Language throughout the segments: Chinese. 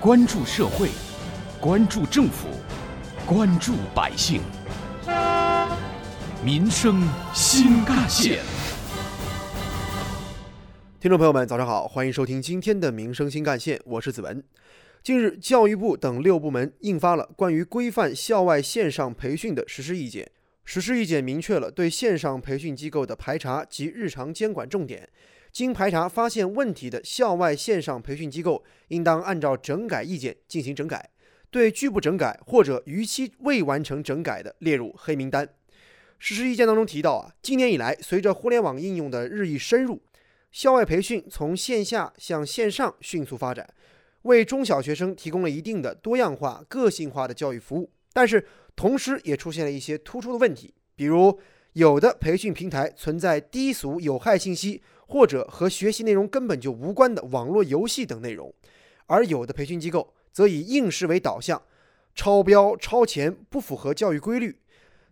关注社会，关注政府，关注百姓，民生新干线。听众朋友们，早上好，欢迎收听今天的《民生新干线》，我是子文。近日，教育部等六部门印发了关于规范校外线上培训的实施意见。实施意见明确了对线上培训机构的排查及日常监管重点。经排查发现问题的校外线上培训机构，应当按照整改意见进行整改；对拒不整改或者逾期未完成整改的，列入黑名单。实施意见当中提到啊，今年以来，随着互联网应用的日益深入，校外培训从线下向线上迅速发展，为中小学生提供了一定的多样化、个性化的教育服务。但是，同时也出现了一些突出的问题，比如有的培训平台存在低俗有害信息。或者和学习内容根本就无关的网络游戏等内容，而有的培训机构则以应试为导向，超标超前，不符合教育规律。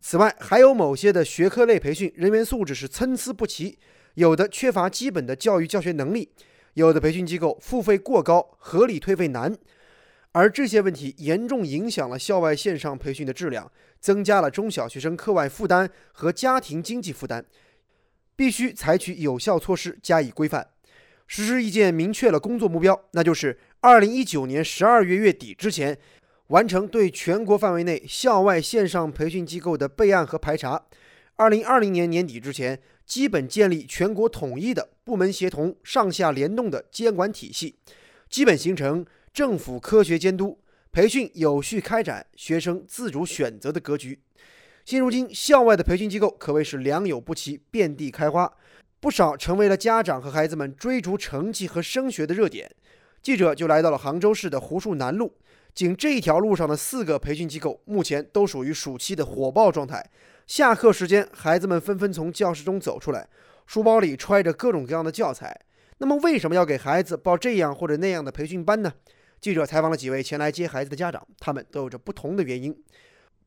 此外，还有某些的学科类培训人员素质是参差不齐，有的缺乏基本的教育教学能力，有的培训机构付费过高，合理退费难。而这些问题严重影响了校外线上培训的质量，增加了中小学生课外负担和家庭经济负担。必须采取有效措施加以规范。实施意见明确了工作目标，那就是二零一九年十二月月底之前，完成对全国范围内校外线上培训机构的备案和排查；二零二零年年底之前，基本建立全国统一的部门协同、上下联动的监管体系，基本形成政府科学监督、培训有序开展、学生自主选择的格局。现如今，校外的培训机构可谓是良莠不齐，遍地开花，不少成为了家长和孩子们追逐成绩和升学的热点。记者就来到了杭州市的湖墅南路，仅这一条路上的四个培训机构，目前都属于暑期的火爆状态。下课时间，孩子们纷纷从教室中走出来，书包里揣着各种各样的教材。那么，为什么要给孩子报这样或者那样的培训班呢？记者采访了几位前来接孩子的家长，他们都有着不同的原因。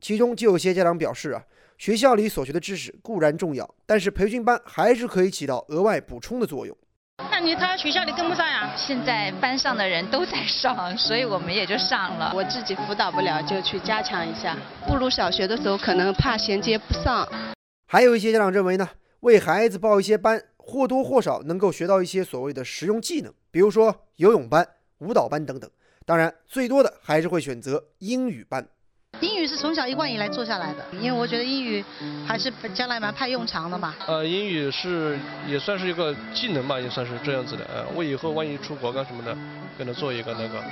其中就有些家长表示啊，学校里所学的知识固然重要，但是培训班还是可以起到额外补充的作用。那你他学校里跟不上呀？现在班上的人都在上，所以我们也就上了。我自己辅导不了，就去加强一下。步入小学的时候，可能怕衔接不上。还有一些家长认为呢，为孩子报一些班，或多或少能够学到一些所谓的实用技能，比如说游泳班、舞蹈班等等。当然，最多的还是会选择英语班。英语是从小一贯以来做下来的，因为我觉得英语还是将来蛮派用场的嘛。呃，英语是也算是一个技能吧，也算是这样子的。呃，我以后万一出国干什么的，给他做一个那个。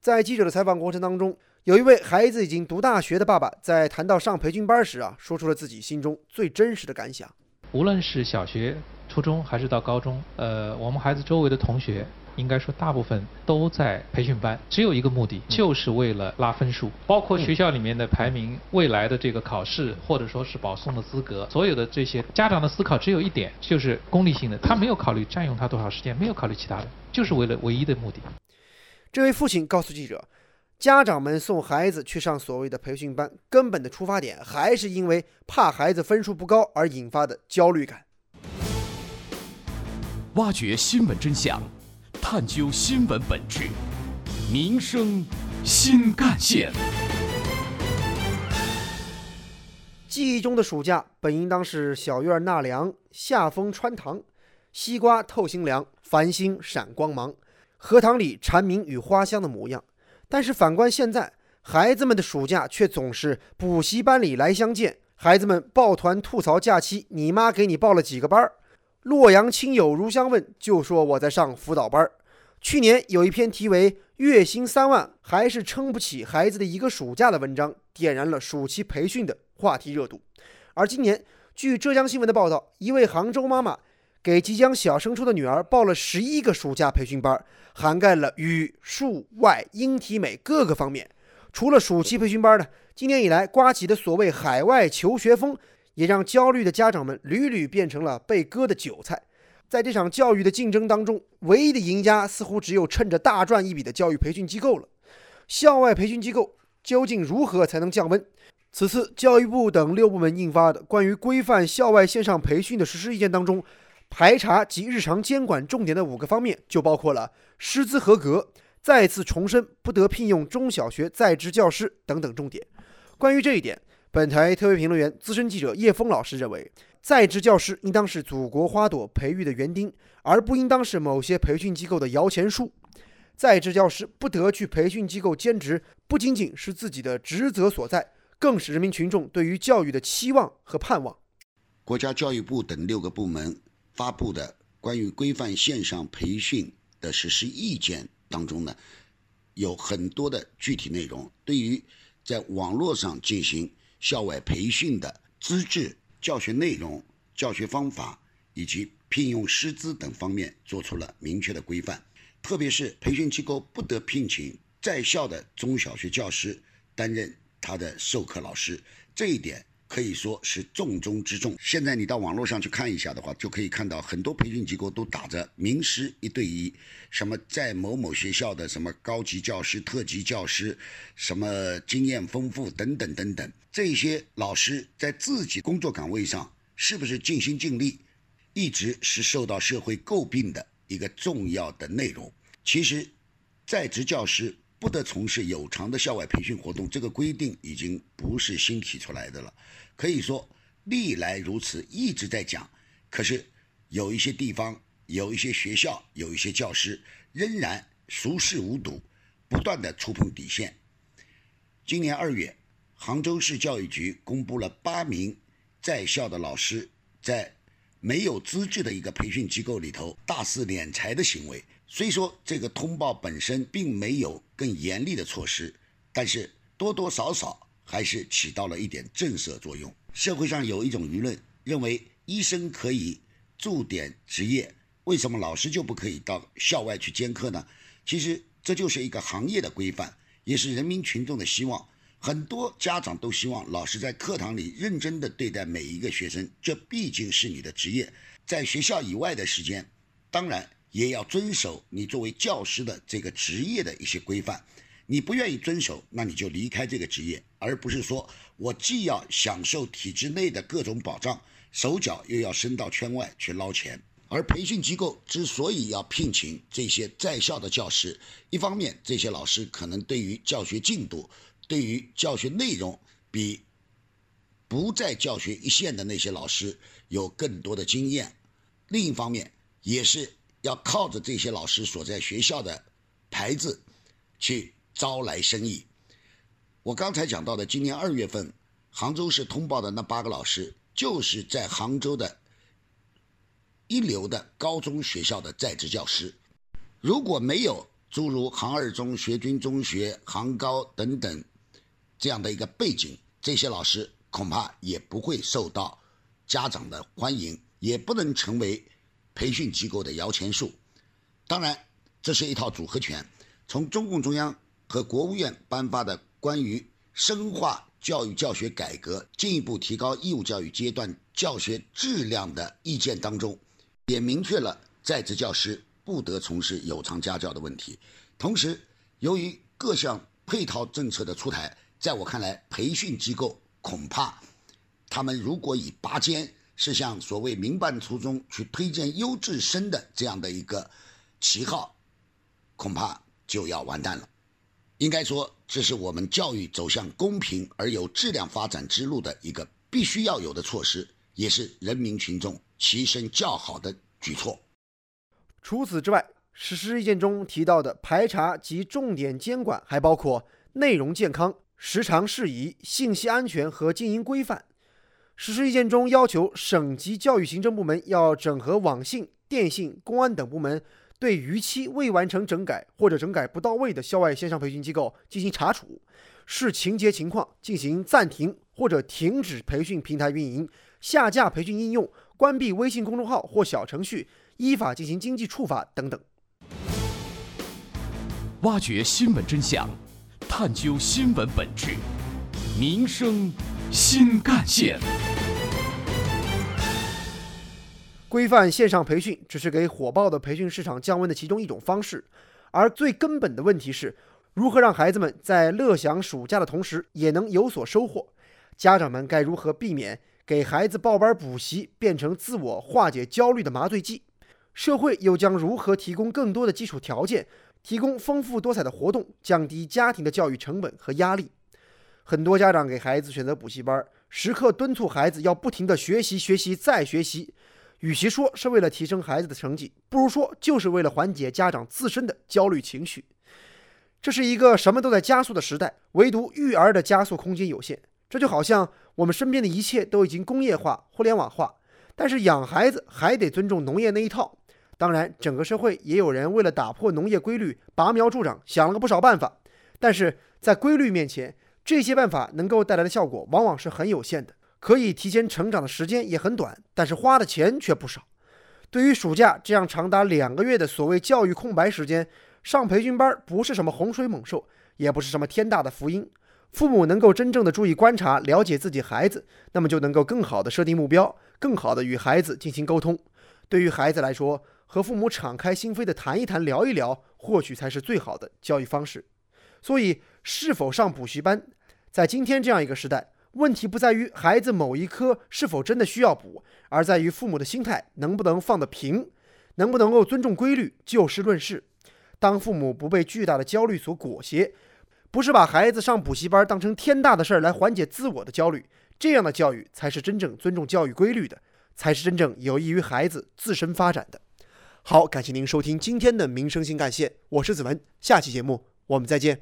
在记者的采访过程当中，有一位孩子已经读大学的爸爸，在谈到上培训班时啊，说出了自己心中最真实的感想。无论是小学、初中还是到高中，呃，我们孩子周围的同学。应该说，大部分都在培训班，只有一个目的，就是为了拉分数。包括学校里面的排名、未来的这个考试，或者说是保送的资格，所有的这些家长的思考只有一点，就是功利性的，他没有考虑占用他多少时间，没有考虑其他的，就是为了唯一的目的。这位父亲告诉记者，家长们送孩子去上所谓的培训班，根本的出发点还是因为怕孩子分数不高而引发的焦虑感。挖掘新闻真相。探究新闻本质，民生新干线。记忆中的暑假本应当是小院纳凉，夏风穿堂，西瓜透心凉，繁星闪光芒，荷塘里蝉鸣与花香的模样。但是反观现在，孩子们的暑假却总是补习班里来相见，孩子们抱团吐槽假期，你妈给你报了几个班儿？洛阳亲友如相问，就说我在上辅导班。去年有一篇题为《月薪三万还是撑不起孩子的一个暑假》的文章，点燃了暑期培训的话题热度。而今年，据浙江新闻的报道，一位杭州妈妈给即将小升初的女儿报了十一个暑假培训班，涵盖了语数外英体美各个方面。除了暑期培训班呢，今年以来刮起的所谓海外求学风。也让焦虑的家长们屡屡变成了被割的韭菜。在这场教育的竞争当中，唯一的赢家似乎只有趁着大赚一笔的教育培训机构了。校外培训机构究竟如何才能降温？此次教育部等六部门印发的关于规范校外线上培训的实施意见当中，排查及日常监管重点的五个方面就包括了师资合格、再次重申不得聘用中小学在职教师等等重点。关于这一点，本台特别评论员、资深记者叶峰老师认为，在职教师应当是祖国花朵培育的园丁，而不应当是某些培训机构的摇钱树。在职教师不得去培训机构兼职，不仅仅是自己的职责所在，更是人民群众对于教育的期望和盼望。国家教育部等六个部门发布的关于规范线上培训的实施意见当中呢，有很多的具体内容，对于。在网络上进行校外培训的资质、教学内容、教学方法以及聘用师资等方面做出了明确的规范。特别是培训机构不得聘请在校的中小学教师担任他的授课老师，这一点。可以说是重中之重。现在你到网络上去看一下的话，就可以看到很多培训机构都打着名师一对一，什么在某某学校的什么高级教师、特级教师，什么经验丰富等等等等。这些老师在自己工作岗位上是不是尽心尽力，一直是受到社会诟病的一个重要的内容。其实，在职教师。不得从事有偿的校外培训活动，这个规定已经不是新提出来的了，可以说历来如此，一直在讲。可是有一些地方、有一些学校、有一些教师仍然熟视无睹，不断的触碰底线。今年二月，杭州市教育局公布了八名在校的老师在没有资质的一个培训机构里头大肆敛财的行为。虽说这个通报本身并没有更严厉的措施，但是多多少少还是起到了一点震慑作用。社会上有一种舆论认为，医生可以驻点执业，为什么老师就不可以到校外去兼课呢？其实这就是一个行业的规范，也是人民群众的希望。很多家长都希望老师在课堂里认真地对待每一个学生，这毕竟是你的职业。在学校以外的时间，当然。也要遵守你作为教师的这个职业的一些规范，你不愿意遵守，那你就离开这个职业，而不是说我既要享受体制内的各种保障，手脚又要伸到圈外去捞钱。而培训机构之所以要聘请这些在校的教师，一方面这些老师可能对于教学进度、对于教学内容比不在教学一线的那些老师有更多的经验，另一方面也是。要靠着这些老师所在学校的牌子去招来生意。我刚才讲到的，今年二月份杭州市通报的那八个老师，就是在杭州的一流的高中学校的在职教师。如果没有诸如杭二中、学军中学、杭高等等这样的一个背景，这些老师恐怕也不会受到家长的欢迎，也不能成为。培训机构的摇钱树，当然，这是一套组合拳。从中共中央和国务院颁发的关于深化教育教学改革、进一步提高义务教育阶段教学质量的意见当中，也明确了在职教师不得从事有偿家教的问题。同时，由于各项配套政策的出台，在我看来，培训机构恐怕他们如果以拔尖。是向所谓民办初中去推荐优质生的这样的一个旗号，恐怕就要完蛋了。应该说，这是我们教育走向公平而有质量发展之路的一个必须要有的措施，也是人民群众齐声叫好的举措。除此之外，实施意见中提到的排查及重点监管还包括内容健康、时长适宜、信息安全和经营规范。实施意见中要求，省级教育行政部门要整合网信、电信、公安等部门，对逾期未完成整改或者整改不到位的校外线上培训机构进行查处，视情节情况进行暂停或者停止培训平台运营、下架培训应用、关闭微信公众号或小程序、依法进行经济处罚等等。挖掘新闻真相，探究新闻本质，民生新干线。规范线上培训只是给火爆的培训市场降温的其中一种方式，而最根本的问题是，如何让孩子们在乐享暑假的同时也能有所收获？家长们该如何避免给孩子报班补习变成自我化解焦虑的麻醉剂？社会又将如何提供更多的基础条件，提供丰富多彩的活动，降低家庭的教育成本和压力。很多家长给孩子选择补习班，时刻敦促孩子要不停地学习、学习再学习。与其说是为了提升孩子的成绩，不如说就是为了缓解家长自身的焦虑情绪。这是一个什么都在加速的时代，唯独育儿的加速空间有限。这就好像我们身边的一切都已经工业化、互联网化，但是养孩子还得尊重农业那一套。当然，整个社会也有人为了打破农业规律，拔苗助长，想了个不少办法。但是在规律面前，这些办法能够带来的效果往往是很有限的。可以提前成长的时间也很短，但是花的钱却不少。对于暑假这样长达两个月的所谓教育空白时间，上培训班不是什么洪水猛兽，也不是什么天大的福音。父母能够真正的注意观察、了解自己孩子，那么就能够更好的设定目标，更好的与孩子进行沟通。对于孩子来说，和父母敞开心扉的谈一谈、聊一聊，或许才是最好的教育方式。所以，是否上补习班，在今天这样一个时代。问题不在于孩子某一科是否真的需要补，而在于父母的心态能不能放得平，能不能够尊重规律，就事论事。当父母不被巨大的焦虑所裹挟，不是把孩子上补习班当成天大的事儿来缓解自我的焦虑，这样的教育才是真正尊重教育规律的，才是真正有益于孩子自身发展的。好，感谢您收听今天的民生新干线，我是子文，下期节目我们再见。